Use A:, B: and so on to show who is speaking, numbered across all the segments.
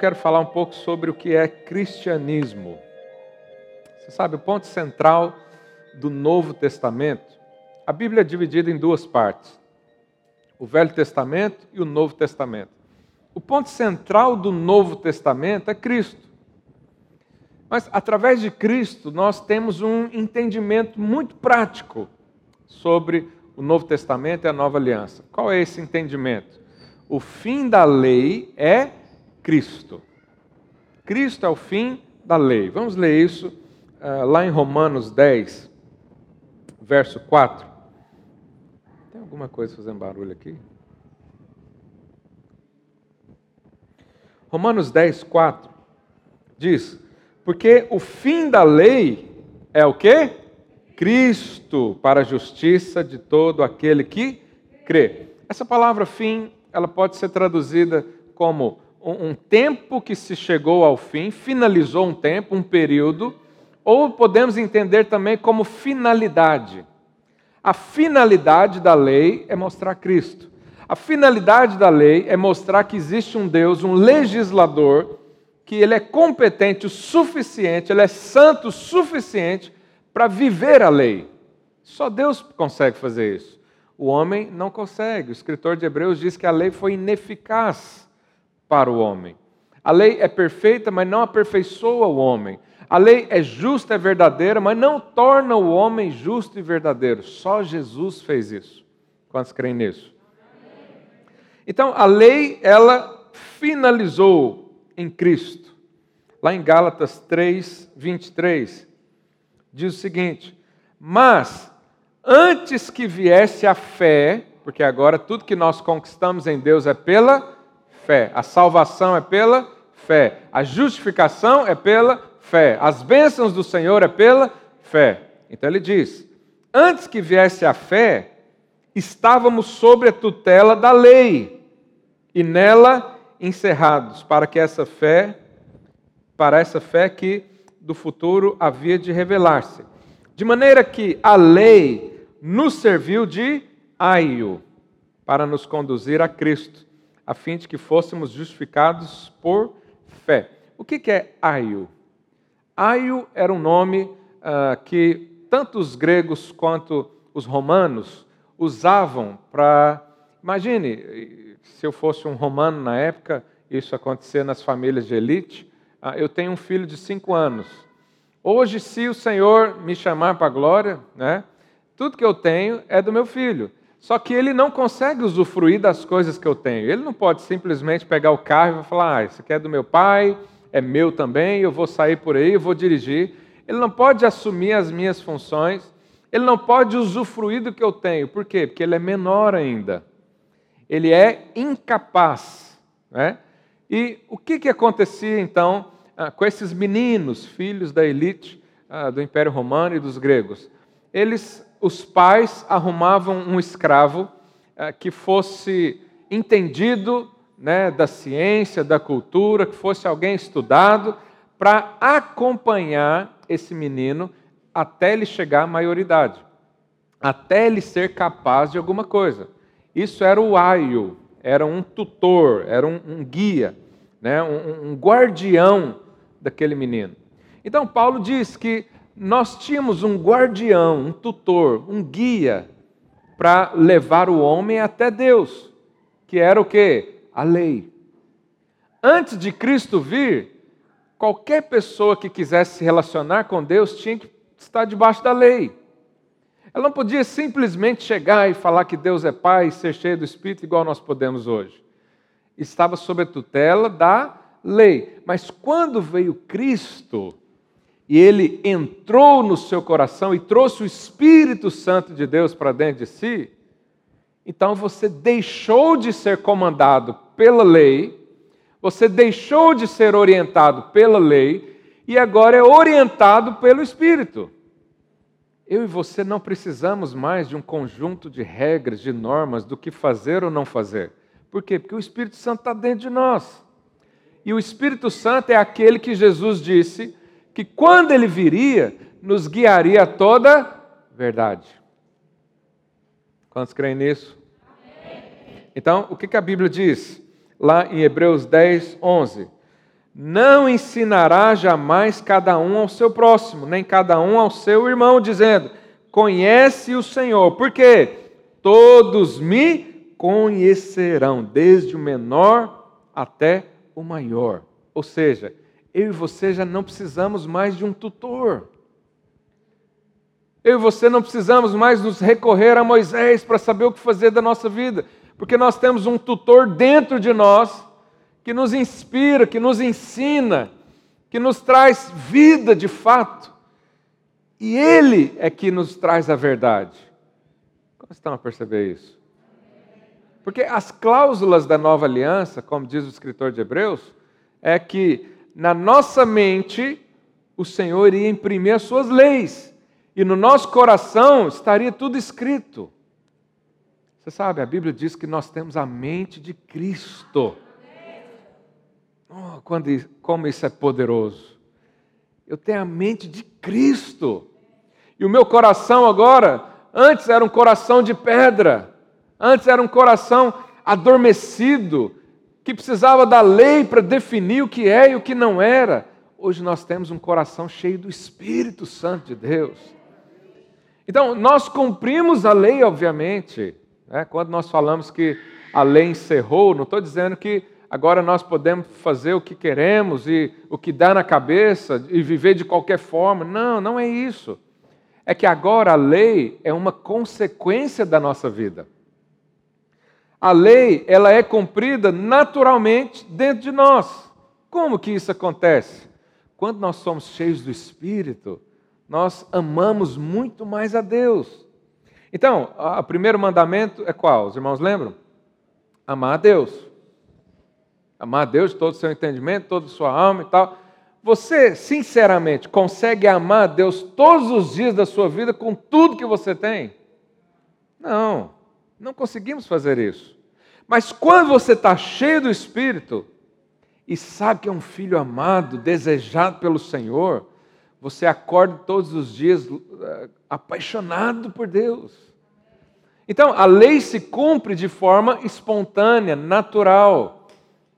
A: Quero falar um pouco sobre o que é cristianismo. Você sabe, o ponto central do Novo Testamento, a Bíblia é dividida em duas partes: o Velho Testamento e o Novo Testamento. O ponto central do Novo Testamento é Cristo. Mas através de Cristo nós temos um entendimento muito prático sobre o Novo Testamento e a Nova Aliança. Qual é esse entendimento? O fim da lei é Cristo. Cristo é o fim da lei. Vamos ler isso uh, lá em Romanos 10, verso 4. Tem alguma coisa fazendo barulho aqui? Romanos 10, 4 diz: Porque o fim da lei é o que? Cristo para a justiça de todo aquele que crê. Essa palavra fim, ela pode ser traduzida como um tempo que se chegou ao fim, finalizou um tempo, um período, ou podemos entender também como finalidade. A finalidade da lei é mostrar Cristo. A finalidade da lei é mostrar que existe um Deus, um legislador, que ele é competente o suficiente, ele é santo o suficiente para viver a lei. Só Deus consegue fazer isso. O homem não consegue. O escritor de Hebreus diz que a lei foi ineficaz para o homem. A lei é perfeita, mas não aperfeiçoa o homem. A lei é justa, é verdadeira, mas não torna o homem justo e verdadeiro. Só Jesus fez isso. Quantos creem nisso? Então, a lei, ela finalizou em Cristo. Lá em Gálatas 3, 23, diz o seguinte: Mas, antes que viesse a fé, porque agora tudo que nós conquistamos em Deus é pela fé. A salvação é pela fé. A justificação é pela fé. As bênçãos do Senhor é pela fé. Então ele diz: antes que viesse a fé, estávamos sobre a tutela da lei e nela encerrados, para que essa fé, para essa fé que do futuro havia de revelar-se. De maneira que a lei nos serviu de aio para nos conduzir a Cristo a fim de que fôssemos justificados por fé. O que é aio? Aio era um nome uh, que tanto os gregos quanto os romanos usavam para. Imagine, se eu fosse um romano na época, isso acontecia nas famílias de elite. Uh, eu tenho um filho de cinco anos. Hoje, se o Senhor me chamar para a glória, né, tudo que eu tenho é do meu filho. Só que ele não consegue usufruir das coisas que eu tenho. Ele não pode simplesmente pegar o carro e falar: ah, isso aqui é do meu pai, é meu também, eu vou sair por aí, eu vou dirigir. Ele não pode assumir as minhas funções, ele não pode usufruir do que eu tenho. Por quê? Porque ele é menor ainda. Ele é incapaz. Né? E o que, que acontecia então ah, com esses meninos, filhos da elite ah, do Império Romano e dos gregos? Eles os pais arrumavam um escravo eh, que fosse entendido né, da ciência, da cultura, que fosse alguém estudado, para acompanhar esse menino até ele chegar à maioridade, até ele ser capaz de alguma coisa. Isso era o aio, era um tutor, era um, um guia, né, um, um guardião daquele menino. Então, Paulo diz que nós tínhamos um guardião, um tutor, um guia para levar o homem até Deus, que era o que? A lei. Antes de Cristo vir, qualquer pessoa que quisesse se relacionar com Deus tinha que estar debaixo da lei. Ela não podia simplesmente chegar e falar que Deus é Pai e ser cheio do Espírito, igual nós podemos hoje. Estava sob a tutela da lei. Mas quando veio Cristo, e ele entrou no seu coração e trouxe o Espírito Santo de Deus para dentro de si, então você deixou de ser comandado pela lei, você deixou de ser orientado pela lei e agora é orientado pelo Espírito. Eu e você não precisamos mais de um conjunto de regras, de normas do que fazer ou não fazer. Por quê? Porque o Espírito Santo está dentro de nós. E o Espírito Santo é aquele que Jesus disse que quando ele viria, nos guiaria a toda verdade. Quantos creem nisso? Então, o que a Bíblia diz lá em Hebreus 10, 11? não ensinará jamais cada um ao seu próximo, nem cada um ao seu irmão, dizendo: Conhece o Senhor. Por quê? Todos me conhecerão, desde o menor até o maior. Ou seja, eu e você já não precisamos mais de um tutor. Eu e você não precisamos mais nos recorrer a Moisés para saber o que fazer da nossa vida, porque nós temos um tutor dentro de nós que nos inspira, que nos ensina, que nos traz vida de fato. E Ele é que nos traz a verdade. Como estão a perceber isso? Porque as cláusulas da nova aliança, como diz o escritor de Hebreus, é que na nossa mente o Senhor ia imprimir as suas leis, e no nosso coração estaria tudo escrito. Você sabe, a Bíblia diz que nós temos a mente de Cristo. Oh, quando, como isso é poderoso. Eu tenho a mente de Cristo. E o meu coração agora, antes era um coração de pedra, antes era um coração adormecido, que precisava da lei para definir o que é e o que não era. Hoje nós temos um coração cheio do Espírito Santo de Deus. Então, nós cumprimos a lei, obviamente. Né? Quando nós falamos que a lei encerrou, não estou dizendo que agora nós podemos fazer o que queremos e o que dá na cabeça e viver de qualquer forma. Não, não é isso. É que agora a lei é uma consequência da nossa vida. A lei, ela é cumprida naturalmente dentro de nós. Como que isso acontece? Quando nós somos cheios do Espírito, nós amamos muito mais a Deus. Então, o primeiro mandamento é qual? Os irmãos lembram? Amar a Deus. Amar a Deus de todo o seu entendimento, toda a sua alma e tal. Você, sinceramente, consegue amar a Deus todos os dias da sua vida com tudo que você tem? Não, não conseguimos fazer isso. Mas quando você está cheio do Espírito e sabe que é um filho amado, desejado pelo Senhor, você acorda todos os dias uh, apaixonado por Deus. Então, a lei se cumpre de forma espontânea, natural.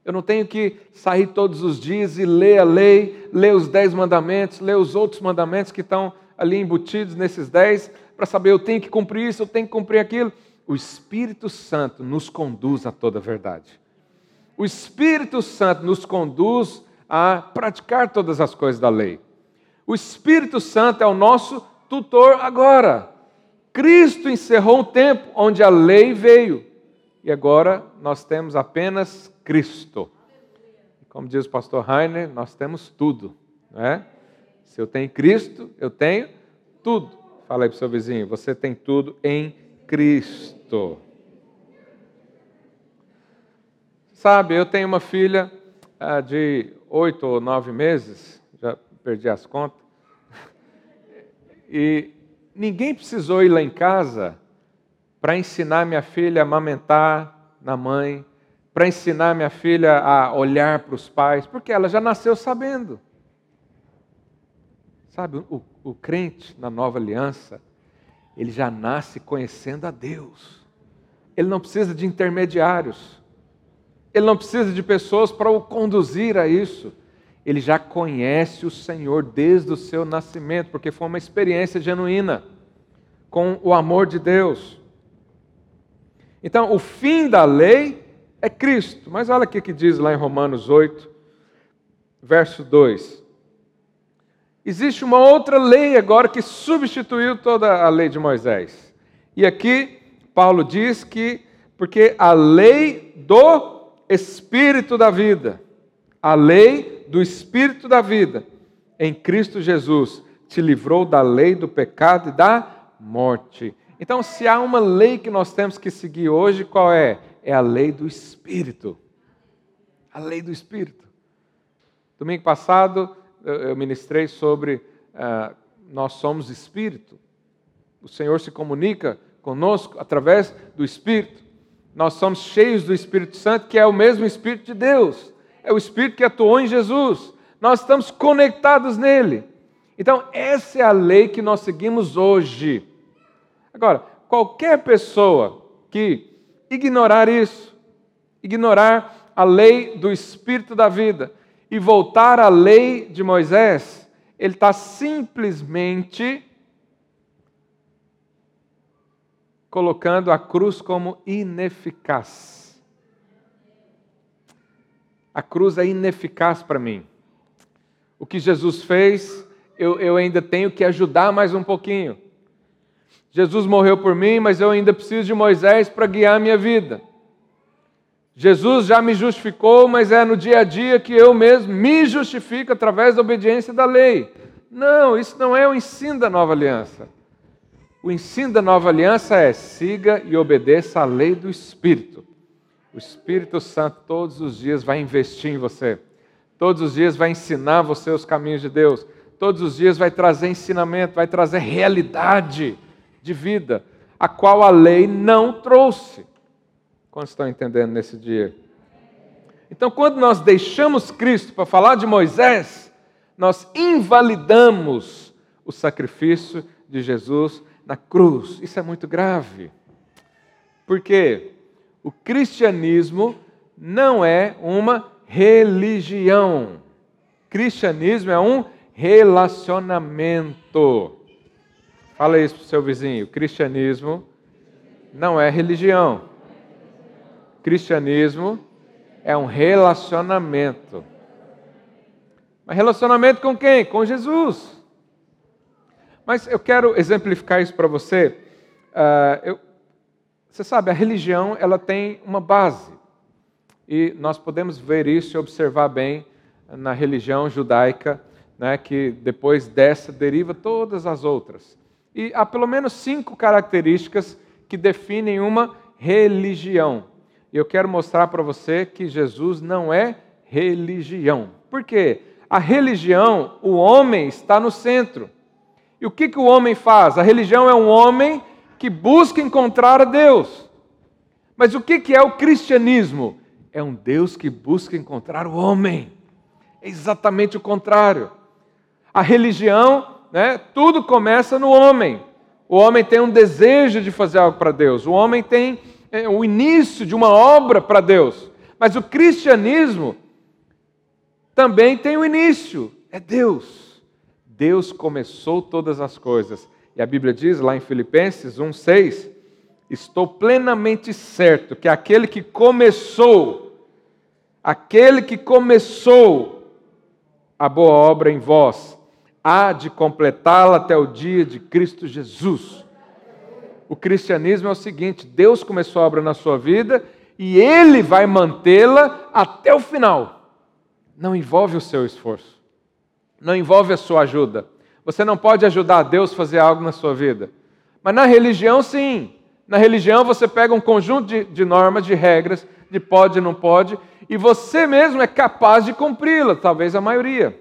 A: Eu não tenho que sair todos os dias e ler a lei, ler os dez mandamentos, ler os outros mandamentos que estão ali embutidos nesses dez, para saber eu tenho que cumprir isso, eu tenho que cumprir aquilo. O Espírito Santo nos conduz a toda a verdade. O Espírito Santo nos conduz a praticar todas as coisas da lei. O Espírito Santo é o nosso tutor agora. Cristo encerrou um tempo onde a lei veio e agora nós temos apenas Cristo. Como diz o pastor Heiner, nós temos tudo. Não é? Se eu tenho Cristo, eu tenho tudo. Fala aí para o seu vizinho, você tem tudo em Cristo. Sabe, eu tenho uma filha ah, de oito ou nove meses, já perdi as contas, e ninguém precisou ir lá em casa para ensinar minha filha a amamentar na mãe, para ensinar minha filha a olhar para os pais, porque ela já nasceu sabendo. Sabe, o, o crente na nova aliança, ele já nasce conhecendo a Deus. Ele não precisa de intermediários. Ele não precisa de pessoas para o conduzir a isso. Ele já conhece o Senhor desde o seu nascimento, porque foi uma experiência genuína com o amor de Deus. Então, o fim da lei é Cristo. Mas olha o que diz lá em Romanos 8, verso 2. Existe uma outra lei agora que substituiu toda a lei de Moisés. E aqui Paulo diz que porque a lei do espírito da vida, a lei do espírito da vida em Cristo Jesus te livrou da lei do pecado e da morte. Então, se há uma lei que nós temos que seguir hoje, qual é? é a lei do Espírito. A lei do Espírito. Domingo passado eu ministrei sobre uh, nós somos Espírito. O Senhor se comunica conosco através do Espírito. Nós somos cheios do Espírito Santo, que é o mesmo Espírito de Deus. É o Espírito que atuou em Jesus. Nós estamos conectados nele. Então, essa é a lei que nós seguimos hoje. Agora, qualquer pessoa que ignorar isso, ignorar a lei do espírito da vida, e voltar à lei de Moisés, ele está simplesmente colocando a cruz como ineficaz. A cruz é ineficaz para mim. O que Jesus fez, eu, eu ainda tenho que ajudar mais um pouquinho. Jesus morreu por mim, mas eu ainda preciso de Moisés para guiar a minha vida. Jesus já me justificou, mas é no dia a dia que eu mesmo me justifico através da obediência da lei. Não, isso não é o ensino da nova aliança. O ensino da nova aliança é siga e obedeça à lei do Espírito. O Espírito Santo todos os dias vai investir em você. Todos os dias vai ensinar você os caminhos de Deus. Todos os dias vai trazer ensinamento, vai trazer realidade de vida, a qual a lei não trouxe. Quantos estão entendendo nesse dia? Então, quando nós deixamos Cristo para falar de Moisés, nós invalidamos o sacrifício de Jesus na cruz. Isso é muito grave. Porque o cristianismo não é uma religião. Cristianismo é um relacionamento. Fala isso para o seu vizinho. Cristianismo não é religião. Cristianismo é um relacionamento. Mas relacionamento com quem? Com Jesus. Mas eu quero exemplificar isso para você. Uh, eu, você sabe, a religião ela tem uma base. E nós podemos ver isso e observar bem na religião judaica, né, que depois dessa deriva todas as outras. E há pelo menos cinco características que definem uma religião. Eu quero mostrar para você que Jesus não é religião. Por quê? A religião, o homem está no centro. E o que, que o homem faz? A religião é um homem que busca encontrar a Deus. Mas o que, que é o cristianismo? É um Deus que busca encontrar o homem. É exatamente o contrário. A religião, né, tudo começa no homem. O homem tem um desejo de fazer algo para Deus. O homem tem é, o início de uma obra para Deus. Mas o cristianismo também tem o início. É Deus. Deus começou todas as coisas. E a Bíblia diz lá em Filipenses 1:6, estou plenamente certo que aquele que começou, aquele que começou a boa obra em vós, há de completá-la até o dia de Cristo Jesus. O cristianismo é o seguinte: Deus começou a obra na sua vida e Ele vai mantê-la até o final. Não envolve o seu esforço não envolve a sua ajuda. Você não pode ajudar a Deus a fazer algo na sua vida. Mas na religião, sim. Na religião, você pega um conjunto de, de normas, de regras, de pode e não pode, e você mesmo é capaz de cumpri-la, talvez a maioria.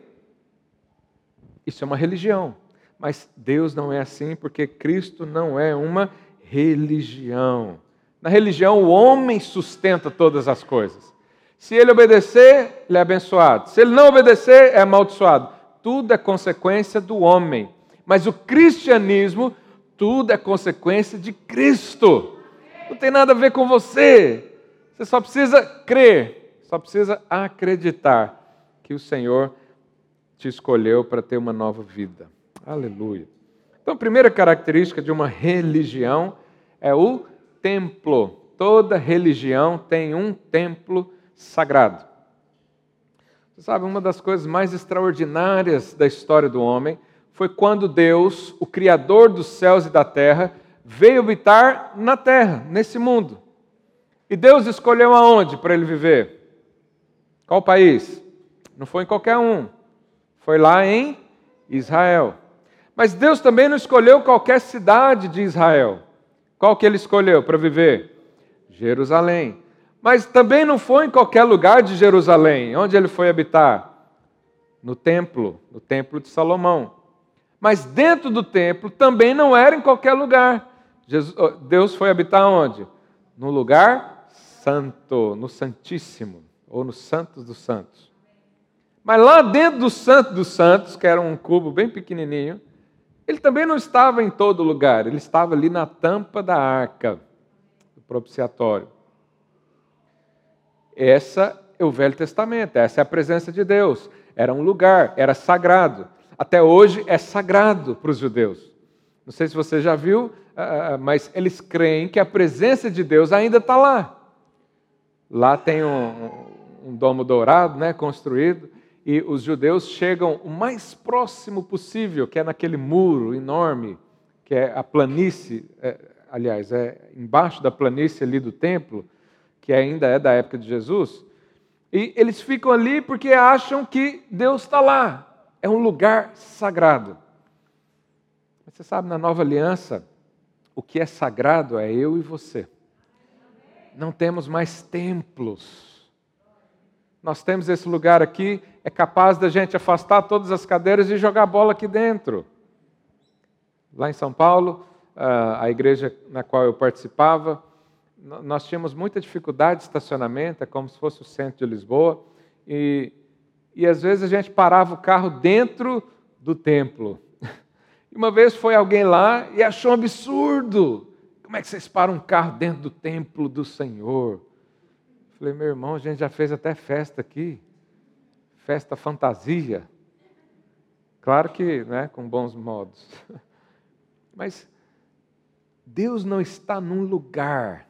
A: Isso é uma religião. Mas Deus não é assim, porque Cristo não é uma religião. Na religião, o homem sustenta todas as coisas. Se ele obedecer, ele é abençoado. Se ele não obedecer, é amaldiçoado tudo é consequência do homem. Mas o cristianismo, tudo é consequência de Cristo. Não tem nada a ver com você. Você só precisa crer, só precisa acreditar que o Senhor te escolheu para ter uma nova vida. Aleluia. Então, a primeira característica de uma religião é o templo. Toda religião tem um templo sagrado. Você sabe, uma das coisas mais extraordinárias da história do homem foi quando Deus, o Criador dos céus e da terra, veio habitar na terra, nesse mundo. E Deus escolheu aonde para ele viver? Qual país? Não foi em qualquer um. Foi lá em Israel. Mas Deus também não escolheu qualquer cidade de Israel. Qual que ele escolheu para viver? Jerusalém. Mas também não foi em qualquer lugar de Jerusalém. Onde ele foi habitar? No templo, no templo de Salomão. Mas dentro do templo também não era em qualquer lugar. Deus foi habitar onde? No lugar santo, no Santíssimo, ou no Santos dos Santos. Mas lá dentro do Santo dos Santos, que era um cubo bem pequenininho, ele também não estava em todo lugar, ele estava ali na tampa da arca, do propiciatório. Essa o Velho Testamento, essa é a presença de Deus. Era um lugar, era sagrado. Até hoje é sagrado para os judeus. Não sei se você já viu, ah, ah, mas eles creem que a presença de Deus ainda está lá. Lá tem um, um domo dourado, né, construído, e os judeus chegam o mais próximo possível, que é naquele muro enorme, que é a planície, é, aliás, é embaixo da planície ali do templo, que ainda é da época de Jesus. E eles ficam ali porque acham que Deus está lá. É um lugar sagrado. Você sabe, na nova aliança, o que é sagrado é eu e você. Não temos mais templos nós temos esse lugar aqui, é capaz da gente afastar todas as cadeiras e jogar bola aqui dentro. Lá em São Paulo, a igreja na qual eu participava, nós tínhamos muita dificuldade de estacionamento, é como se fosse o centro de Lisboa, e, e às vezes a gente parava o carro dentro do templo. E uma vez foi alguém lá e achou um absurdo. Como é que vocês param um carro dentro do templo do Senhor? Falei, meu irmão, a gente já fez até festa aqui, festa fantasia. Claro que né, com bons modos. Mas Deus não está num lugar,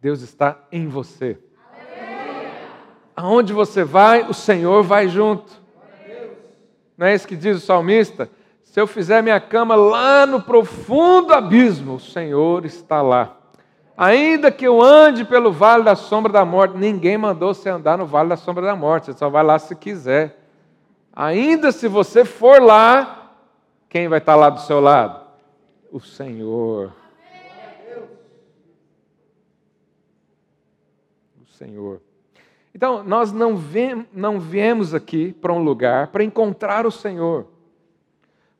A: Deus está em você. Aonde você vai, o Senhor vai junto. Não é isso que diz o salmista? Se eu fizer minha cama lá no profundo abismo, o Senhor está lá. Ainda que eu ande pelo vale da sombra da morte, ninguém mandou você andar no vale da sombra da morte, você só vai lá se quiser. Ainda se você for lá, quem vai estar lá do seu lado? O Senhor. O Senhor. Então, nós não, não viemos aqui para um lugar para encontrar o Senhor.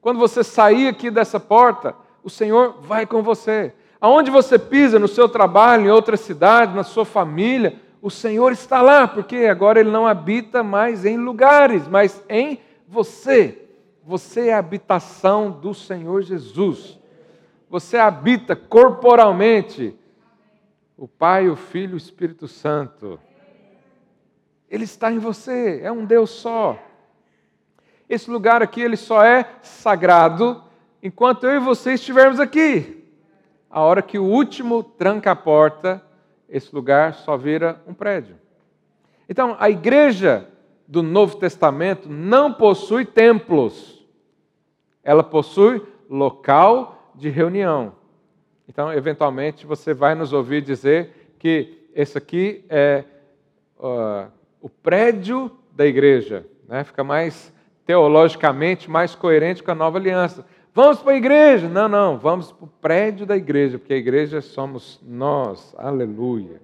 A: Quando você sair aqui dessa porta, o Senhor vai com você. Aonde você pisa, no seu trabalho, em outra cidade, na sua família, o Senhor está lá, porque agora Ele não habita mais em lugares, mas em você. Você é a habitação do Senhor Jesus. Você habita corporalmente o Pai, o Filho e o Espírito Santo. Ele está em você, é um Deus só. Esse lugar aqui ele só é sagrado enquanto eu e você estivermos aqui a hora que o último tranca a porta, esse lugar só vira um prédio. Então, a igreja do Novo Testamento não possui templos, ela possui local de reunião. Então, eventualmente, você vai nos ouvir dizer que esse aqui é uh, o prédio da igreja, né? fica mais teologicamente mais coerente com a nova aliança. Vamos para a igreja. Não, não, vamos para o prédio da igreja, porque a igreja somos nós. Aleluia.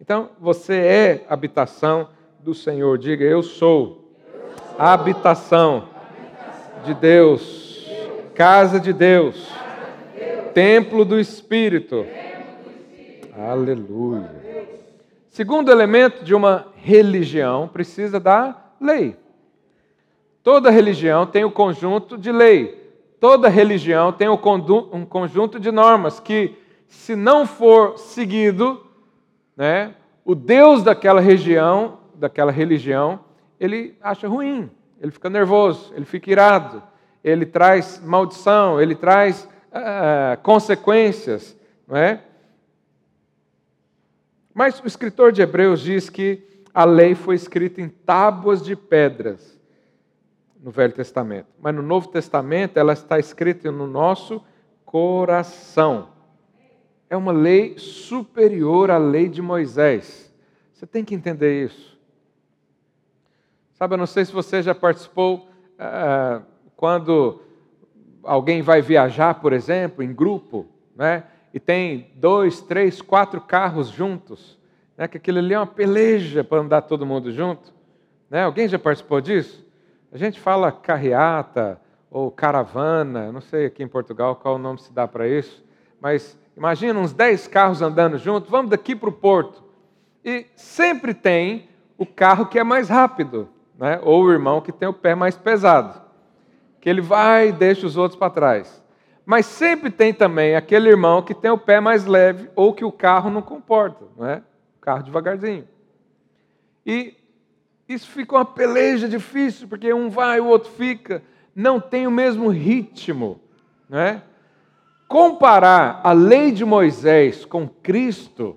A: Então, você é habitação do Senhor. Diga, eu sou a habitação de Deus, casa de Deus, templo do Espírito. Aleluia. Segundo elemento de uma religião precisa da lei. Toda religião tem o conjunto de lei toda religião tem um conjunto de normas que, se não for seguido, né, o Deus daquela região, daquela religião, ele acha ruim, ele fica nervoso, ele fica irado, ele traz maldição, ele traz uh, consequências, não é? Mas o escritor de Hebreus diz que a lei foi escrita em tábuas de pedras no Velho Testamento, mas no Novo Testamento ela está escrita no nosso coração. É uma lei superior à lei de Moisés. Você tem que entender isso. Sabe, eu não sei se você já participou ah, quando alguém vai viajar, por exemplo, em grupo, né? E tem dois, três, quatro carros juntos, né? Que aquilo ali é uma peleja para andar todo mundo junto, né? Alguém já participou disso? A gente fala carreata ou caravana, não sei aqui em Portugal qual nome se dá para isso, mas imagina uns 10 carros andando juntos, vamos daqui para o porto. E sempre tem o carro que é mais rápido, né? ou o irmão que tem o pé mais pesado, que ele vai e deixa os outros para trás. Mas sempre tem também aquele irmão que tem o pé mais leve ou que o carro não comporta, não é? O carro devagarzinho. E isso fica uma peleja difícil, porque um vai, o outro fica, não tem o mesmo ritmo, né? Comparar a lei de Moisés com Cristo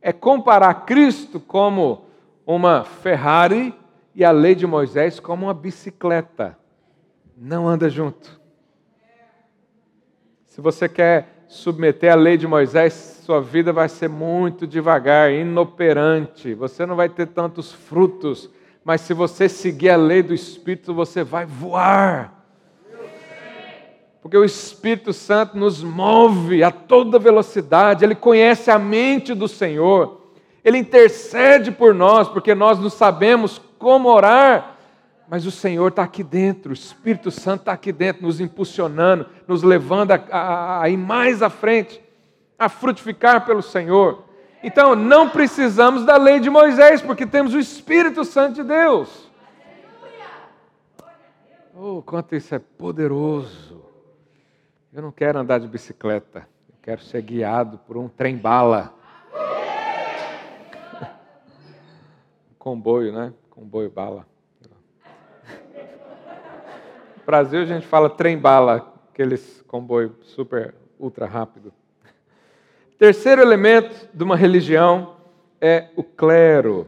A: é comparar Cristo como uma Ferrari e a lei de Moisés como uma bicicleta. Não anda junto. Se você quer submeter a lei de Moisés, sua vida vai ser muito devagar, inoperante. Você não vai ter tantos frutos, mas se você seguir a lei do Espírito, você vai voar. Porque o Espírito Santo nos move a toda velocidade, ele conhece a mente do Senhor, ele intercede por nós, porque nós não sabemos como orar mas o Senhor está aqui dentro, o Espírito Santo está aqui dentro, nos impulsionando, nos levando a, a, a ir mais à frente, a frutificar pelo Senhor. Então, não precisamos da lei de Moisés, porque temos o Espírito Santo de Deus. Oh, quanto isso é poderoso. Eu não quero andar de bicicleta, eu quero ser guiado por um trem-bala. Comboio, né? Comboio-bala. Brasil a gente fala trem-bala, aqueles comboios super, ultra rápido. Terceiro elemento de uma religião é o clero.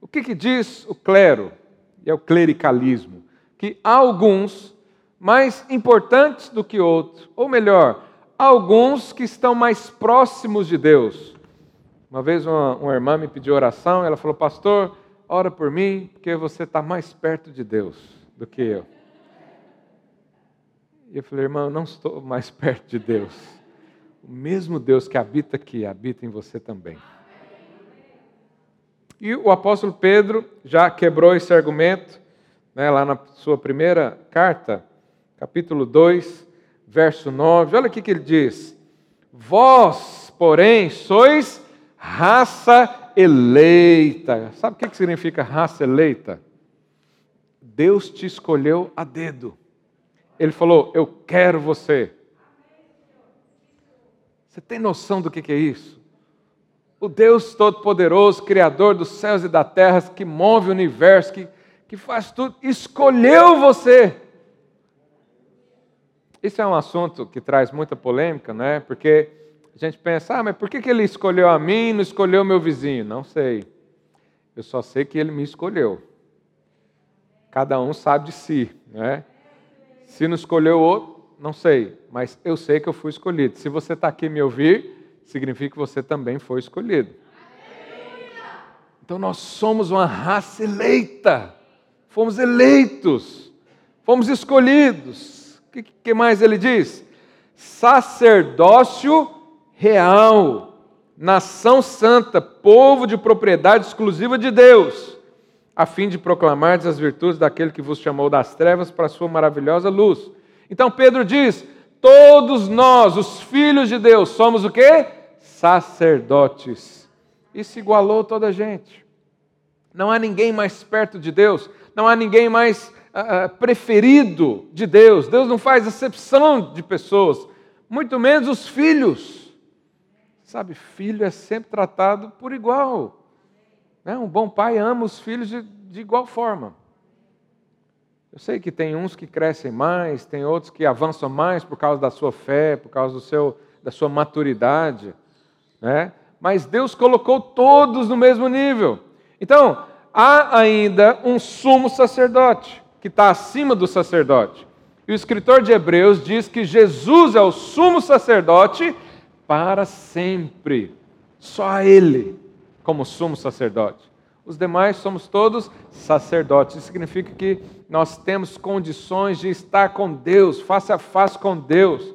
A: O que, que diz o clero? É o clericalismo. Que alguns mais importantes do que outros, ou melhor, alguns que estão mais próximos de Deus. Uma vez uma, uma irmã me pediu oração, ela falou, pastor, ora por mim, porque você está mais perto de Deus do que eu. E eu falei, irmão, eu não estou mais perto de Deus. O mesmo Deus que habita aqui, habita em você também. E o apóstolo Pedro já quebrou esse argumento, né, lá na sua primeira carta, capítulo 2, verso 9. Olha o que ele diz: Vós, porém, sois raça eleita. Sabe o que significa raça eleita? Deus te escolheu a dedo. Ele falou: Eu quero você. Você tem noção do que é isso? O Deus Todo-Poderoso, Criador dos céus e da terra, que move o universo, que, que faz tudo, escolheu você. Isso é um assunto que traz muita polêmica, né? Porque a gente pensa, ah, mas por que, que ele escolheu a mim e não escolheu meu vizinho? Não sei. Eu só sei que ele me escolheu. Cada um sabe de si, né? Se não escolheu outro, não sei, mas eu sei que eu fui escolhido. Se você está aqui me ouvir, significa que você também foi escolhido. Então nós somos uma raça eleita, fomos eleitos, fomos escolhidos. O que, que mais ele diz? Sacerdócio real, nação santa, povo de propriedade exclusiva de Deus a fim de proclamar as virtudes daquele que vos chamou das trevas para a sua maravilhosa luz. Então Pedro diz: todos nós, os filhos de Deus, somos o quê? Sacerdotes. Isso igualou toda a gente. Não há ninguém mais perto de Deus, não há ninguém mais uh, preferido de Deus. Deus não faz acepção de pessoas, muito menos os filhos. Sabe, filho é sempre tratado por igual. Né? Um bom pai ama os filhos de, de igual forma. Eu sei que tem uns que crescem mais, tem outros que avançam mais por causa da sua fé, por causa do seu, da sua maturidade, né? mas Deus colocou todos no mesmo nível. Então, há ainda um sumo sacerdote, que está acima do sacerdote. E o escritor de Hebreus diz que Jesus é o sumo sacerdote para sempre. Só Ele como sumo sacerdote. Os demais somos todos sacerdotes. Isso significa que nós temos condições de estar com Deus, face a face com Deus.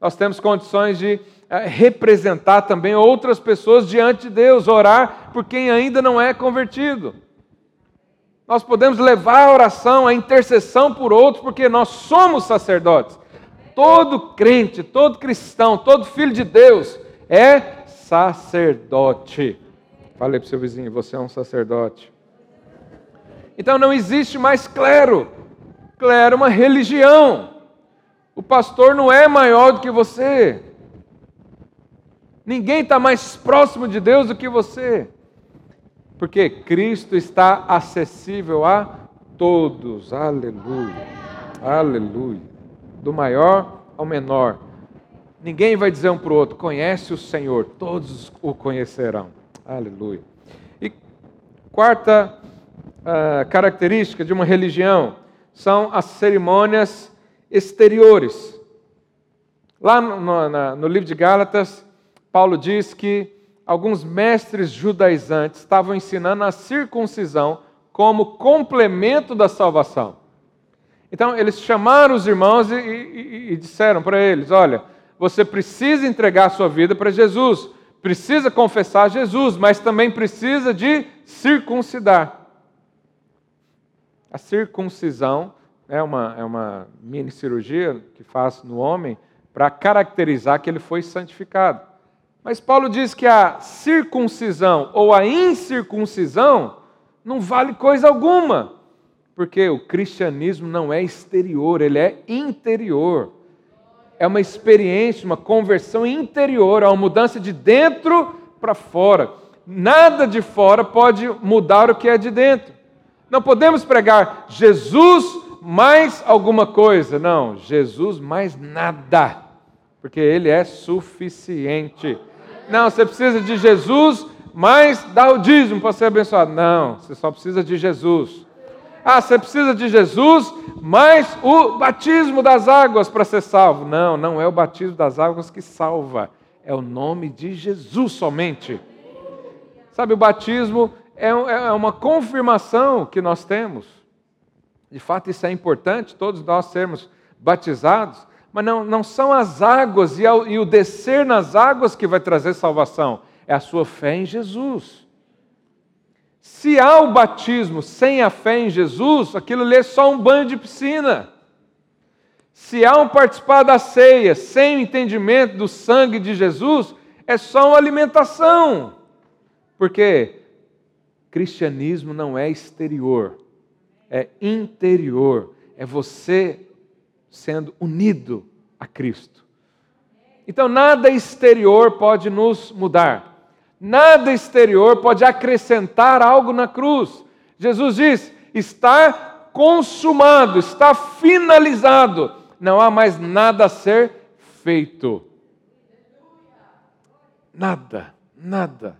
A: Nós temos condições de é, representar também outras pessoas diante de Deus, orar por quem ainda não é convertido. Nós podemos levar a oração, a intercessão por outros, porque nós somos sacerdotes. Todo crente, todo cristão, todo filho de Deus é sacerdote. Falei para o seu vizinho, você é um sacerdote. Então não existe mais clero. Clero é uma religião. O pastor não é maior do que você. Ninguém está mais próximo de Deus do que você. Porque Cristo está acessível a todos. Aleluia. Aleluia. Do maior ao menor. Ninguém vai dizer um para o outro, conhece o Senhor, todos o conhecerão. Aleluia. E quarta uh, característica de uma religião são as cerimônias exteriores. Lá no, no, livro de Gálatas, Paulo diz que alguns mestres judaizantes estavam ensinando a circuncisão como complemento da salvação. Então, eles chamaram os irmãos e, e, e disseram para eles: Olha, você precisa entregar a sua vida para Jesus, precisa confessar Jesus, mas também precisa de circuncidar. A circuncisão é uma, é uma mini cirurgia que faz no homem para caracterizar que ele foi santificado. Mas Paulo diz que a circuncisão ou a incircuncisão não vale coisa alguma, porque o cristianismo não é exterior, ele é interior é uma experiência, uma conversão interior, uma mudança de dentro para fora. Nada de fora pode mudar o que é de dentro. Não podemos pregar Jesus mais alguma coisa. Não, Jesus mais nada. Porque Ele é suficiente. Não, você precisa de Jesus mais dá o dízimo para ser abençoado. Não, você só precisa de Jesus. Ah, você precisa de Jesus, mais o batismo das águas para ser salvo. Não, não é o batismo das águas que salva, é o nome de Jesus somente. Sabe, o batismo é, é uma confirmação que nós temos. De fato, isso é importante, todos nós sermos batizados, mas não, não são as águas e, e o descer nas águas que vai trazer salvação, é a sua fé em Jesus. Se há o batismo sem a fé em Jesus, aquilo ali é só um banho de piscina. Se há um participar da ceia sem o entendimento do sangue de Jesus, é só uma alimentação. Porque cristianismo não é exterior, é interior. É você sendo unido a Cristo. Então, nada exterior pode nos mudar. Nada exterior pode acrescentar algo na cruz. Jesus diz: está consumado, está finalizado, não há mais nada a ser feito. Nada, nada,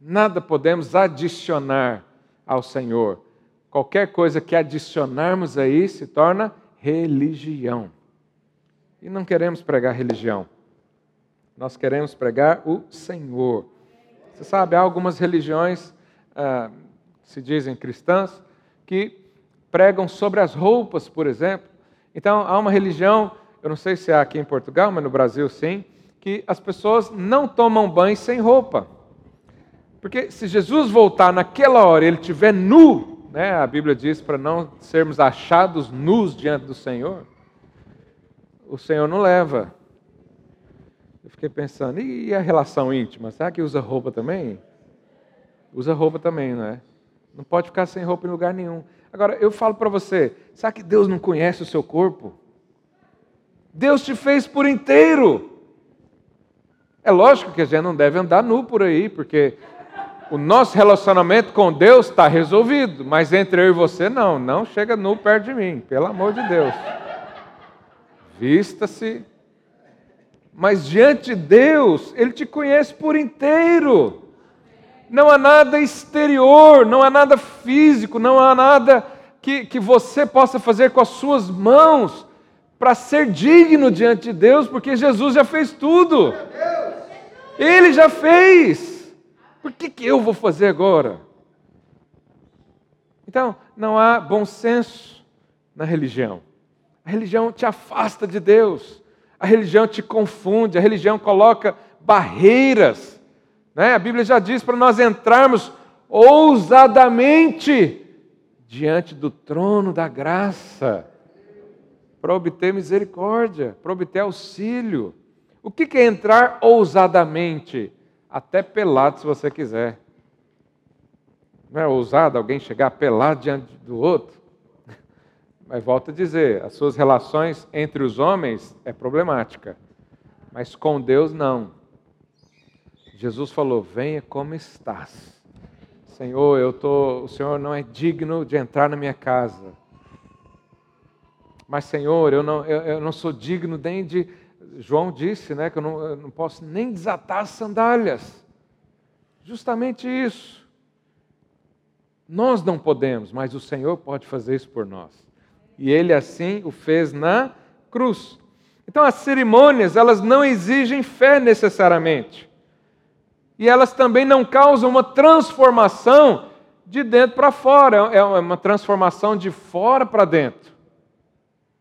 A: nada podemos adicionar ao Senhor. Qualquer coisa que adicionarmos aí se torna religião. E não queremos pregar religião. Nós queremos pregar o Senhor. Você sabe, há algumas religiões, ah, se dizem cristãs, que pregam sobre as roupas, por exemplo. Então, há uma religião, eu não sei se há aqui em Portugal, mas no Brasil sim, que as pessoas não tomam banho sem roupa. Porque se Jesus voltar naquela hora e ele estiver nu, né, a Bíblia diz para não sermos achados nus diante do Senhor, o Senhor não leva. Eu fiquei pensando, e a relação íntima? Será que usa roupa também? Usa roupa também, não é? Não pode ficar sem roupa em lugar nenhum. Agora, eu falo para você, será que Deus não conhece o seu corpo? Deus te fez por inteiro. É lógico que a gente não deve andar nu por aí, porque o nosso relacionamento com Deus está resolvido, mas entre eu e você, não, não chega nu perto de mim, pelo amor de Deus. Vista-se mas diante de Deus, Ele te conhece por inteiro. Não há nada exterior, não há nada físico, não há nada que, que você possa fazer com as suas mãos para ser digno diante de Deus, porque Jesus já fez tudo. Ele já fez. Por que, que eu vou fazer agora? Então, não há bom senso na religião. A religião te afasta de Deus. A religião te confunde, a religião coloca barreiras. Né? A Bíblia já diz para nós entrarmos ousadamente diante do trono da graça, para obter misericórdia, para obter auxílio. O que é entrar ousadamente? Até pelado, se você quiser. Não é ousado alguém chegar pelado diante do outro? Mas volto a dizer, as suas relações entre os homens é problemática, mas com Deus não. Jesus falou: "Venha como estás". Senhor, eu tô, o Senhor não é digno de entrar na minha casa. Mas, Senhor, eu não, eu, eu não sou digno nem de. João disse né, que eu não, eu não posso nem desatar as sandálias. Justamente isso. Nós não podemos, mas o Senhor pode fazer isso por nós. E Ele assim o fez na cruz. Então as cerimônias, elas não exigem fé necessariamente. E elas também não causam uma transformação de dentro para fora, é uma transformação de fora para dentro.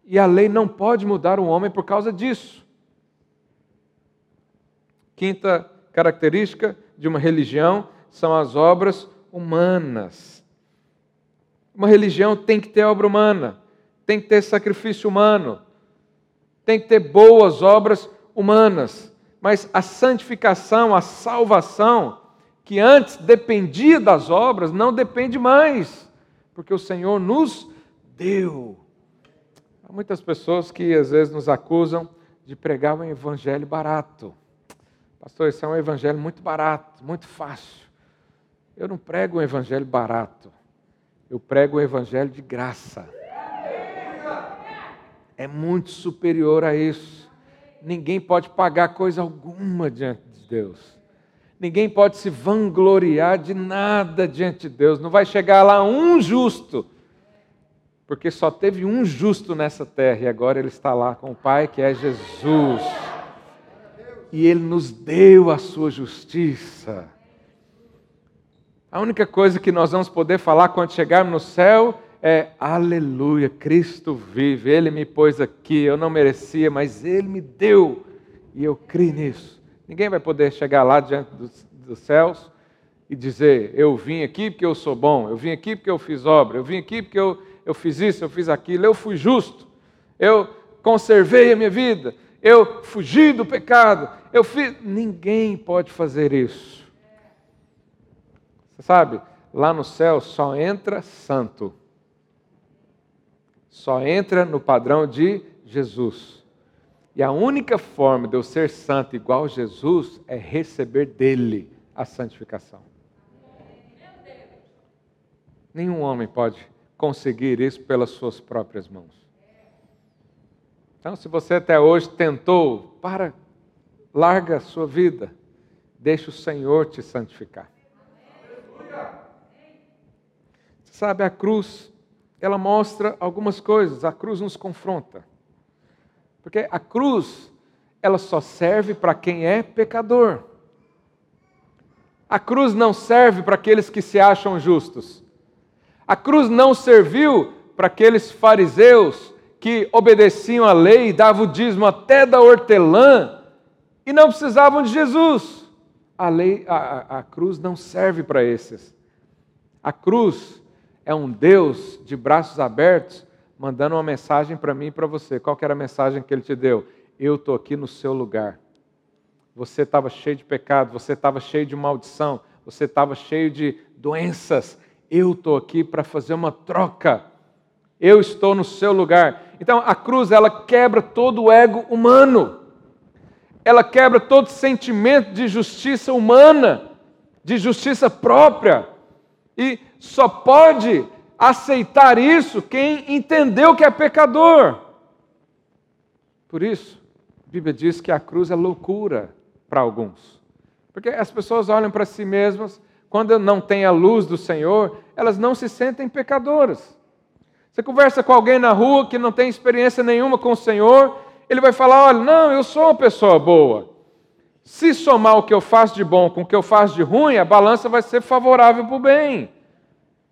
A: E a lei não pode mudar o homem por causa disso. Quinta característica de uma religião são as obras humanas. Uma religião tem que ter obra humana, tem que ter sacrifício humano, tem que ter boas obras humanas. Mas a santificação, a salvação, que antes dependia das obras, não depende mais, porque o Senhor nos deu. Há muitas pessoas que às vezes nos acusam de pregar um evangelho barato. Pastor, esse é um evangelho muito barato, muito fácil. Eu não prego um evangelho barato, eu prego um evangelho de graça é muito superior a isso. Ninguém pode pagar coisa alguma diante de Deus. Ninguém pode se vangloriar de nada diante de Deus. Não vai chegar lá um justo, porque só teve um justo nessa terra e agora ele está lá com o Pai, que é Jesus. E ele nos deu a sua justiça. A única coisa que nós vamos poder falar quando chegarmos no céu é aleluia, Cristo vive, Ele me pôs aqui, eu não merecia, mas Ele me deu, e eu creio nisso. Ninguém vai poder chegar lá diante dos, dos céus e dizer: Eu vim aqui porque eu sou bom, eu vim aqui porque eu fiz obra, eu vim aqui porque eu, eu fiz isso, eu fiz aquilo, eu fui justo, eu conservei a minha vida, eu fugi do pecado, eu fiz. Ninguém pode fazer isso. Você sabe, lá no céu só entra santo só entra no padrão de Jesus. E a única forma de eu ser santo igual a Jesus é receber dele a santificação. Nenhum homem pode conseguir isso pelas suas próprias mãos. Então, se você até hoje tentou, para, larga a sua vida, deixa o Senhor te santificar. Sabe, a cruz ela mostra algumas coisas. A cruz nos confronta. Porque a cruz, ela só serve para quem é pecador. A cruz não serve para aqueles que se acham justos. A cruz não serviu para aqueles fariseus que obedeciam à lei e davam o dízimo até da hortelã e não precisavam de Jesus. A, lei, a, a cruz não serve para esses. A cruz é um Deus de braços abertos mandando uma mensagem para mim e para você. Qual era a mensagem que ele te deu? Eu estou aqui no seu lugar. Você estava cheio de pecado, você estava cheio de maldição, você estava cheio de doenças. Eu estou aqui para fazer uma troca. Eu estou no seu lugar. Então a cruz ela quebra todo o ego humano. Ela quebra todo sentimento de justiça humana, de justiça própria. E só pode aceitar isso quem entendeu que é pecador. Por isso, a Bíblia diz que a cruz é loucura para alguns. Porque as pessoas olham para si mesmas, quando não têm a luz do Senhor, elas não se sentem pecadoras. Você conversa com alguém na rua que não tem experiência nenhuma com o Senhor, ele vai falar: olha, não, eu sou uma pessoa boa. Se somar o que eu faço de bom com o que eu faço de ruim, a balança vai ser favorável para o bem.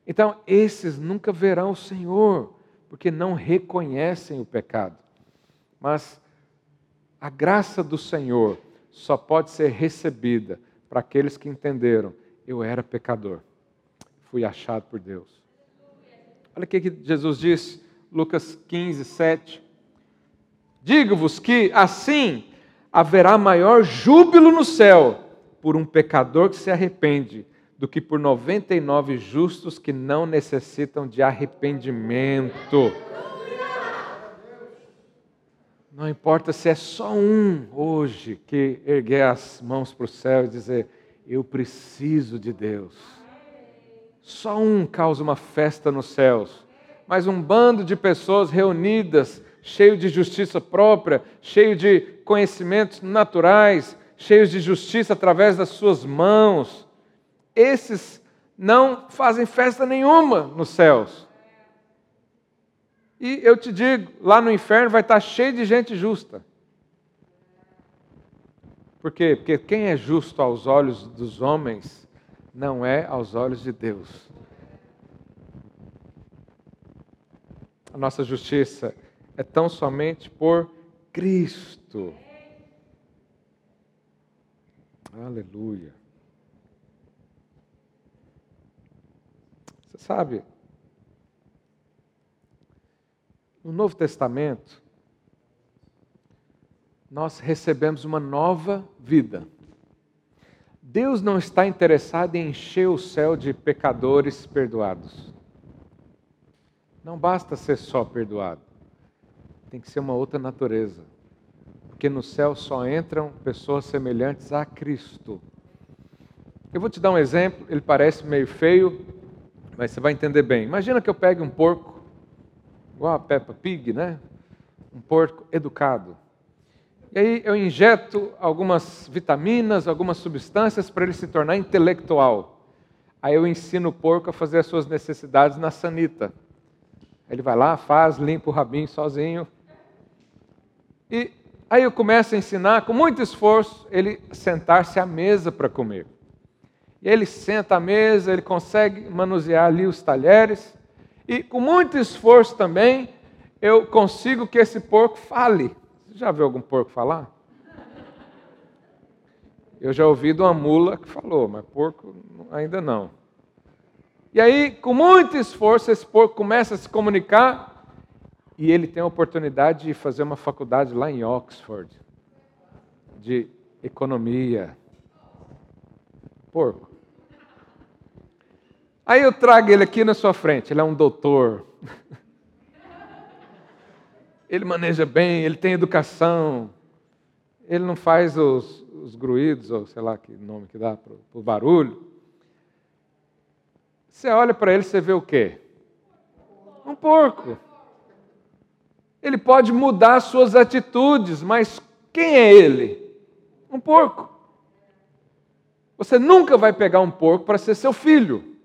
A: Então, esses nunca verão o Senhor, porque não reconhecem o pecado. Mas a graça do Senhor só pode ser recebida para aqueles que entenderam: eu era pecador, fui achado por Deus. Olha o que Jesus disse, Lucas 15, 7. Digo-vos que assim haverá maior júbilo no céu por um pecador que se arrepende do que por 99 justos que não necessitam de arrependimento. Não importa se é só um hoje que erguer as mãos para o céu e dizer: Eu preciso de Deus. Só um causa uma festa nos céus, mas um bando de pessoas reunidas, cheio de justiça própria, cheio de conhecimentos naturais, cheios de justiça através das suas mãos. Esses não fazem festa nenhuma nos céus. E eu te digo, lá no inferno vai estar cheio de gente justa. Por quê? Porque quem é justo aos olhos dos homens não é aos olhos de Deus. A nossa justiça é tão somente por Cristo. Aleluia. Você sabe, no Novo Testamento, nós recebemos uma nova vida. Deus não está interessado em encher o céu de pecadores perdoados. Não basta ser só perdoado, tem que ser uma outra natureza. Porque no céu só entram pessoas semelhantes a Cristo. Eu vou te dar um exemplo, ele parece meio feio, mas você vai entender bem. Imagina que eu pegue um porco, igual a Peppa Pig, né? Um porco educado. E aí eu injeto algumas vitaminas, algumas substâncias para ele se tornar intelectual. Aí eu ensino o porco a fazer as suas necessidades na sanita. Ele vai lá, faz, limpa o rabinho sozinho. E aí eu começo a ensinar, com muito esforço, ele sentar-se à mesa para comer. E ele senta à mesa, ele consegue manusear ali os talheres. E com muito esforço também, eu consigo que esse porco fale. Você já viu algum porco falar? Eu já ouvi de uma mula que falou, mas porco ainda não. E aí, com muito esforço, esse porco começa a se comunicar e ele tem a oportunidade de fazer uma faculdade lá em Oxford de economia. Porco. Aí eu trago ele aqui na sua frente, ele é um doutor. ele maneja bem, ele tem educação, ele não faz os, os gruídos, ou sei lá que nome que dá para o barulho. Você olha para ele, você vê o quê? Um porco. Ele pode mudar suas atitudes, mas quem é ele? Um porco. Você nunca vai pegar um porco para ser seu filho.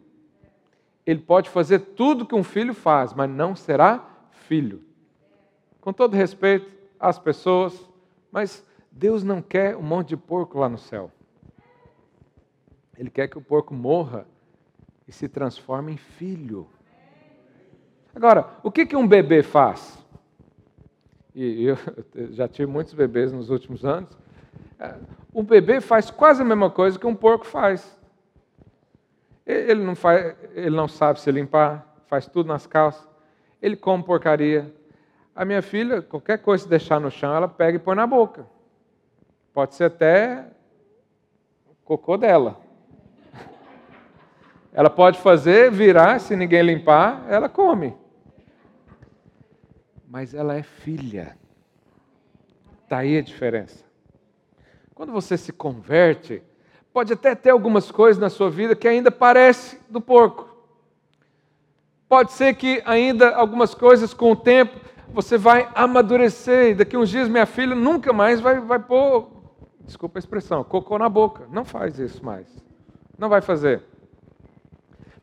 A: Ele pode fazer tudo que um filho faz, mas não será filho com todo respeito às pessoas, mas Deus não quer um monte de porco lá no céu. Ele quer que o porco morra e se transforme em filho. Agora, o que, que um bebê faz? E eu já tive muitos bebês nos últimos anos. Um é, bebê faz quase a mesma coisa que um porco faz. Ele não, faz, ele não sabe se limpar, faz tudo nas calças. Ele come porcaria, a minha filha, qualquer coisa que deixar no chão, ela pega e põe na boca. Pode ser até cocô dela. Ela pode fazer, virar, se ninguém limpar, ela come. Mas ela é filha. Está aí a diferença. Quando você se converte, pode até ter algumas coisas na sua vida que ainda parece do porco. Pode ser que ainda algumas coisas com o tempo você vai amadurecer. E daqui uns dias, minha filha nunca mais vai, vai pôr, desculpa a expressão, cocô na boca. Não faz isso mais. Não vai fazer.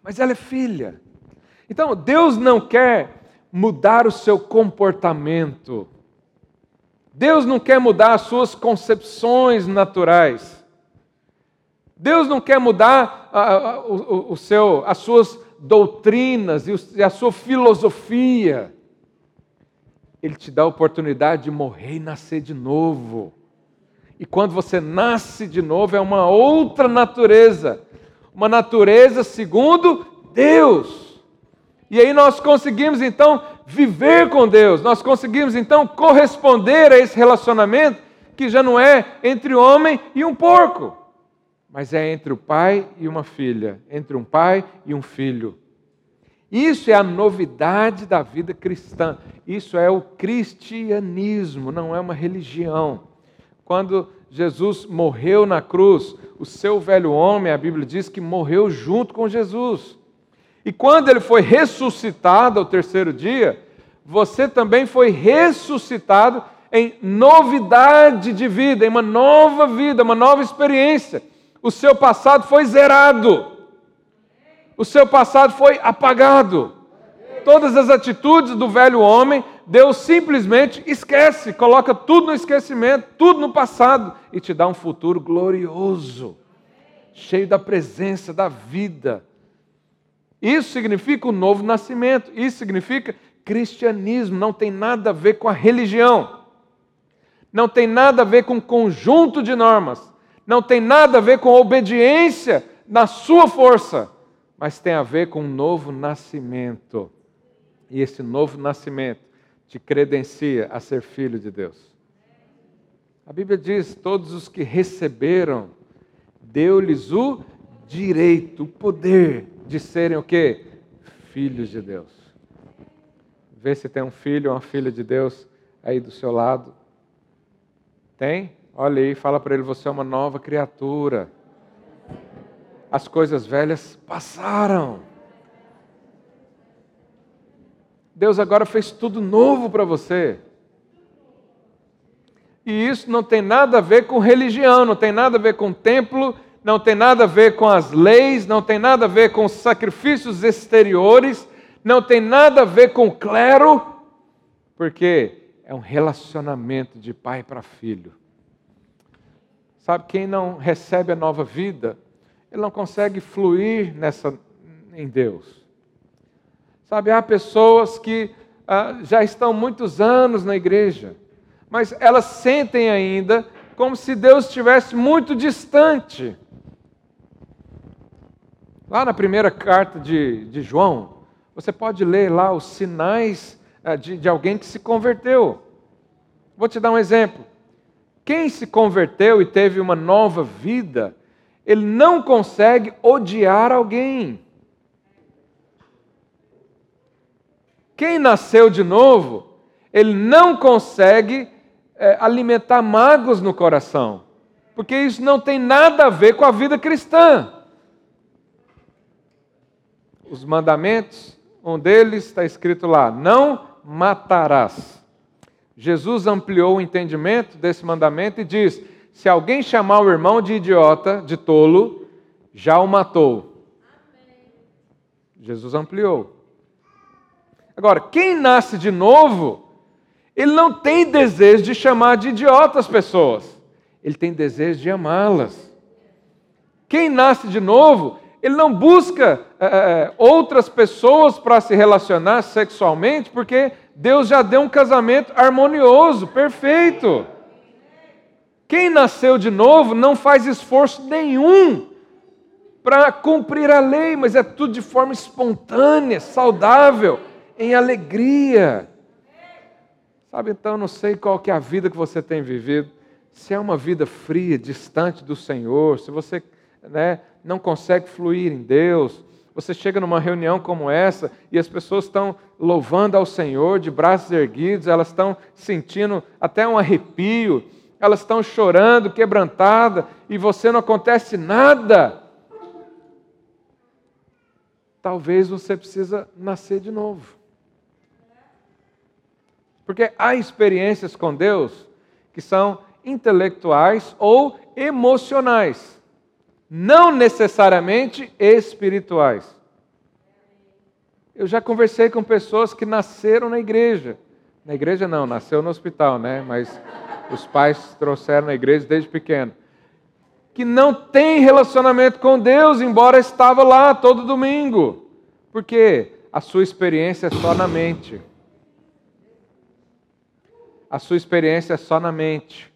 A: Mas ela é filha. Então, Deus não quer mudar o seu comportamento. Deus não quer mudar as suas concepções naturais. Deus não quer mudar a, a, o, o seu, as suas doutrinas e a sua filosofia. Ele te dá a oportunidade de morrer e nascer de novo. E quando você nasce de novo, é uma outra natureza. Uma natureza segundo Deus. E aí nós conseguimos então viver com Deus, nós conseguimos então corresponder a esse relacionamento que já não é entre homem e um porco, mas é entre o pai e uma filha, entre um pai e um filho. Isso é a novidade da vida cristã. Isso é o cristianismo, não é uma religião. Quando Jesus morreu na cruz, o seu velho homem, a Bíblia diz que morreu junto com Jesus. E quando ele foi ressuscitado ao terceiro dia, você também foi ressuscitado em novidade de vida, em uma nova vida, uma nova experiência. O seu passado foi zerado. O seu passado foi apagado. Todas as atitudes do velho homem, Deus simplesmente esquece, coloca tudo no esquecimento, tudo no passado e te dá um futuro glorioso, cheio da presença, da vida. Isso significa o novo nascimento, isso significa cristianismo, não tem nada a ver com a religião, não tem nada a ver com conjunto de normas, não tem nada a ver com obediência na sua força, mas tem a ver com um novo nascimento. E esse novo nascimento te credencia a ser filho de Deus. A Bíblia diz: todos os que receberam, deu-lhes o direito, o poder de serem o quê? Filhos de Deus. Vê se tem um filho ou uma filha de Deus aí do seu lado. Tem? Olha aí, fala para ele: você é uma nova criatura. As coisas velhas passaram. Deus agora fez tudo novo para você. E isso não tem nada a ver com religião, não tem nada a ver com templo, não tem nada a ver com as leis, não tem nada a ver com sacrifícios exteriores, não tem nada a ver com clero, porque é um relacionamento de pai para filho. Sabe, quem não recebe a nova vida, ele não consegue fluir nessa, em Deus. Sabe, há pessoas que ah, já estão muitos anos na igreja, mas elas sentem ainda como se Deus estivesse muito distante. Lá na primeira carta de, de João, você pode ler lá os sinais ah, de, de alguém que se converteu. Vou te dar um exemplo. Quem se converteu e teve uma nova vida, ele não consegue odiar alguém. Quem nasceu de novo, ele não consegue é, alimentar magos no coração, porque isso não tem nada a ver com a vida cristã os mandamentos, um deles está escrito lá: não matarás. Jesus ampliou o entendimento desse mandamento e diz: se alguém chamar o irmão de idiota, de tolo, já o matou. Jesus ampliou. Agora, quem nasce de novo, ele não tem desejo de chamar de idiota as pessoas, ele tem desejo de amá-las. Quem nasce de novo, ele não busca é, é, outras pessoas para se relacionar sexualmente, porque Deus já deu um casamento harmonioso, perfeito. Quem nasceu de novo não faz esforço nenhum para cumprir a lei, mas é tudo de forma espontânea, saudável, em alegria. Sabe, então, não sei qual que é a vida que você tem vivido, se é uma vida fria, distante do Senhor, se você né, não consegue fluir em Deus. Você chega numa reunião como essa e as pessoas estão louvando ao Senhor de braços erguidos, elas estão sentindo até um arrepio, elas estão chorando, quebrantada, e você não acontece nada. Talvez você precisa nascer de novo. Porque há experiências com Deus que são intelectuais ou emocionais não necessariamente espirituais. Eu já conversei com pessoas que nasceram na igreja. Na igreja não, nasceu no hospital, né? Mas os pais trouxeram na igreja desde pequeno. Que não tem relacionamento com Deus, embora estava lá todo domingo. Porque a sua experiência é só na mente. A sua experiência é só na mente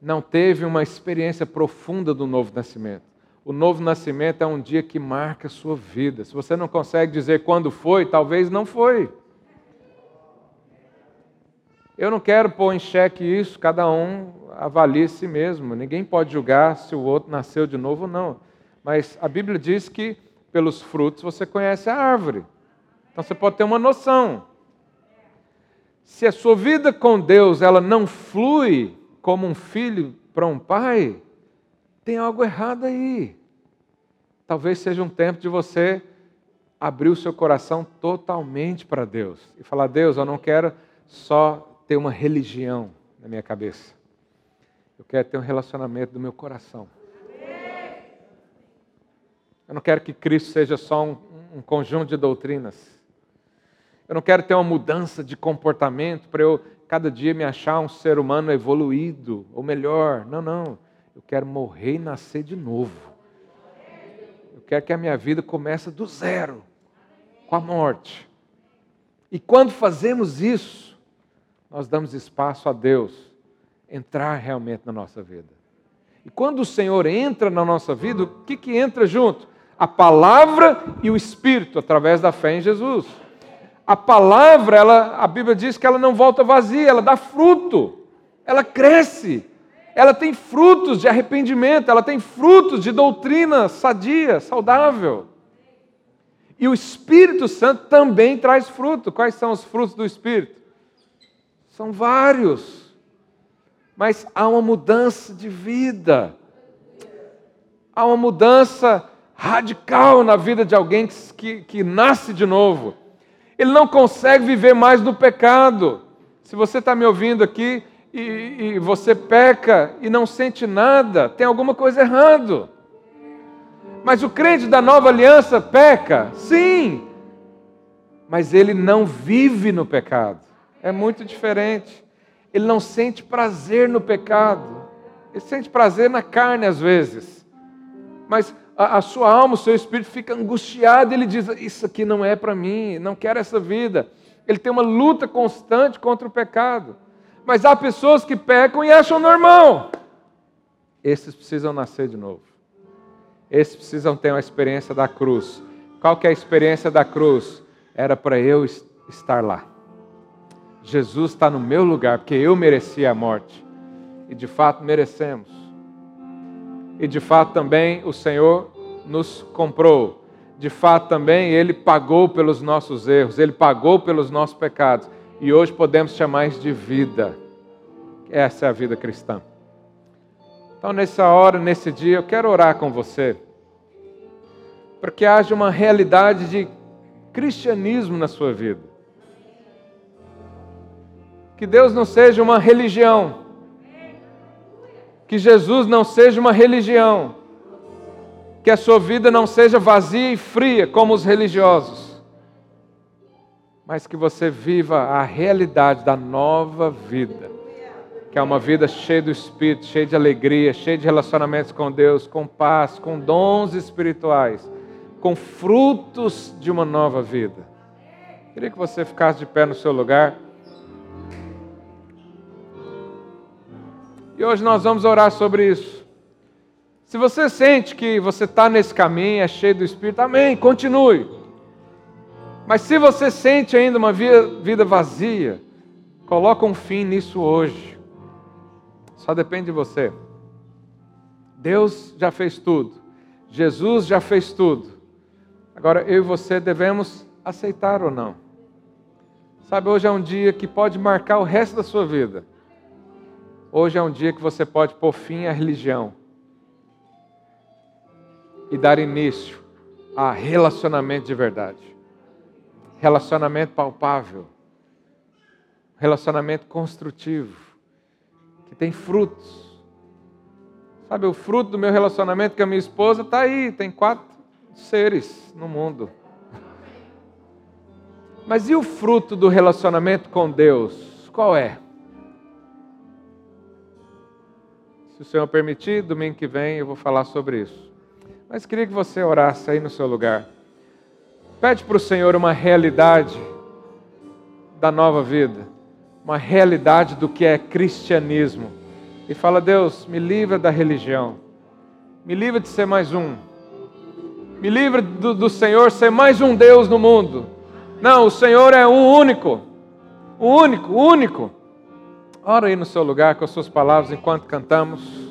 A: não teve uma experiência profunda do novo nascimento. O novo nascimento é um dia que marca a sua vida. Se você não consegue dizer quando foi, talvez não foi. Eu não quero pôr em xeque isso, cada um avalie si mesmo. Ninguém pode julgar se o outro nasceu de novo ou não. Mas a Bíblia diz que pelos frutos você conhece a árvore. Então você pode ter uma noção. Se a sua vida com Deus ela não flui como um filho para um pai, tem algo errado aí. Talvez seja um tempo de você abrir o seu coração totalmente para Deus e falar: Deus, eu não quero só ter uma religião na minha cabeça. Eu quero ter um relacionamento do meu coração. Eu não quero que Cristo seja só um, um conjunto de doutrinas. Eu não quero ter uma mudança de comportamento para eu cada dia me achar um ser humano evoluído ou melhor. Não, não. Eu quero morrer e nascer de novo. Eu quero que a minha vida comece do zero, com a morte. E quando fazemos isso, nós damos espaço a Deus entrar realmente na nossa vida. E quando o Senhor entra na nossa vida, o que, que entra junto? A palavra e o Espírito, através da fé em Jesus a palavra, ela, a Bíblia diz que ela não volta vazia, ela dá fruto, ela cresce, ela tem frutos de arrependimento, ela tem frutos de doutrina sadia, saudável. E o Espírito Santo também traz fruto. Quais são os frutos do Espírito? São vários. Mas há uma mudança de vida. Há uma mudança radical na vida de alguém que, que, que nasce de novo ele não consegue viver mais no pecado. Se você está me ouvindo aqui e, e, você peca e não sente nada, tem alguma coisa errado. Mas o crente da nova aliança peca? Sim. Mas ele não vive no pecado. É muito diferente. Ele não sente prazer no pecado. Ele sente prazer na carne às vezes. Mas a, a sua alma, o seu espírito fica angustiado, ele diz: Isso aqui não é para mim, não quero essa vida. Ele tem uma luta constante contra o pecado. Mas há pessoas que pecam e acham normal. Esses precisam nascer de novo. Esses precisam ter uma experiência da cruz. Qual que é a experiência da cruz? Era para eu estar lá. Jesus está no meu lugar, porque eu merecia a morte. E de fato merecemos e de fato também o Senhor nos comprou. De fato também Ele pagou pelos nossos erros, Ele pagou pelos nossos pecados. E hoje podemos chamar isso de vida. Essa é a vida cristã. Então, nessa hora, nesse dia, eu quero orar com você. Para que haja uma realidade de cristianismo na sua vida. Que Deus não seja uma religião que Jesus não seja uma religião, que a sua vida não seja vazia e fria como os religiosos, mas que você viva a realidade da nova vida, que é uma vida cheia do Espírito, cheia de alegria, cheia de relacionamentos com Deus, com paz, com dons espirituais, com frutos de uma nova vida. Queria que você ficasse de pé no seu lugar. E hoje nós vamos orar sobre isso. Se você sente que você está nesse caminho, é cheio do Espírito, amém, continue. Mas se você sente ainda uma vida vazia, coloca um fim nisso hoje. Só depende de você. Deus já fez tudo. Jesus já fez tudo. Agora eu e você devemos aceitar ou não. Sabe, hoje é um dia que pode marcar o resto da sua vida. Hoje é um dia que você pode pôr fim à religião e dar início a relacionamento de verdade. Relacionamento palpável. Relacionamento construtivo. Que tem frutos. Sabe, o fruto do meu relacionamento com a minha esposa está aí. Tem quatro seres no mundo. Mas e o fruto do relacionamento com Deus? Qual é? Se o Senhor permitir, domingo que vem eu vou falar sobre isso. Mas queria que você orasse aí no seu lugar. Pede para o Senhor uma realidade da nova vida, uma realidade do que é cristianismo. E fala, Deus, me livra da religião, me livra de ser mais um, me livra do, do Senhor ser mais um Deus no mundo. Não, o Senhor é um único, o único, o único. Ora aí no seu lugar com as suas palavras enquanto cantamos.